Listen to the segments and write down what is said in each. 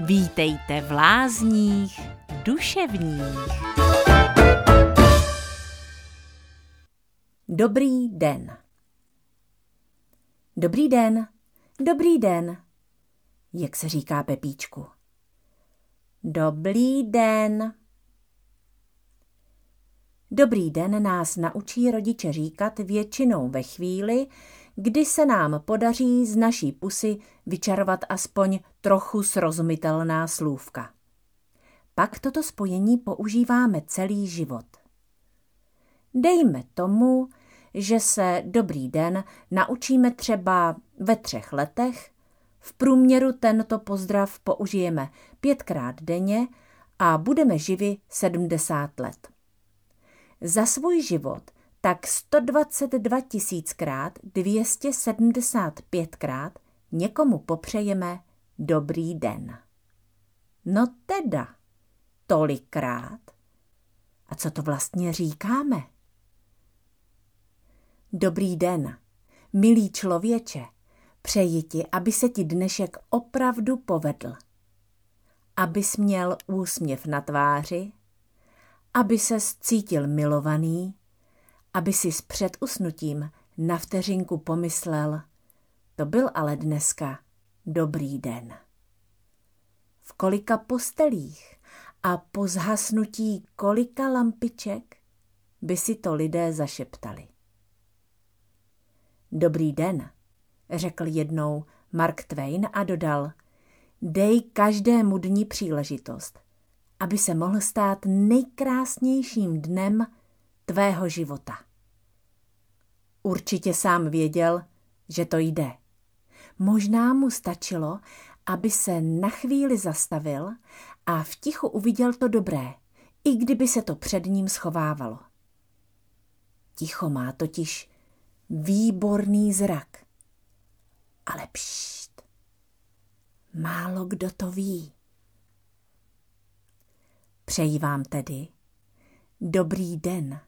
Vítejte v lázních duševních. Dobrý den. Dobrý den, dobrý den, jak se říká Pepíčku. Dobrý den. Dobrý den nás naučí rodiče říkat většinou ve chvíli, kdy se nám podaří z naší pusy vyčarovat aspoň trochu srozumitelná slůvka. Pak toto spojení používáme celý život. Dejme tomu, že se dobrý den naučíme třeba ve třech letech, v průměru tento pozdrav použijeme pětkrát denně a budeme živi 70 let. Za svůj život tak 122 tisíckrát 275krát někomu popřejeme dobrý den. No teda, tolikrát. A co to vlastně říkáme? Dobrý den, milý člověče, přeji ti, aby se ti dnešek opravdu povedl. Abys měl úsměv na tváři, aby se cítil milovaný, aby si s předusnutím na vteřinku pomyslel, to byl ale dneska dobrý den. V kolika postelích a po zhasnutí kolika lampiček by si to lidé zašeptali. Dobrý den, řekl jednou Mark Twain a dodal, dej každému dni příležitost, aby se mohl stát nejkrásnějším dnem tvého života. Určitě sám věděl, že to jde. Možná mu stačilo, aby se na chvíli zastavil a v tichu uviděl to dobré, i kdyby se to před ním schovávalo. Ticho má totiž výborný zrak. Ale pšt, málo kdo to ví. Přeji vám tedy dobrý den,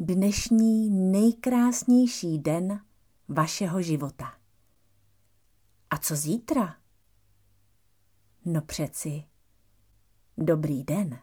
dnešní nejkrásnější den vašeho života. A co zítra? No přeci, dobrý den.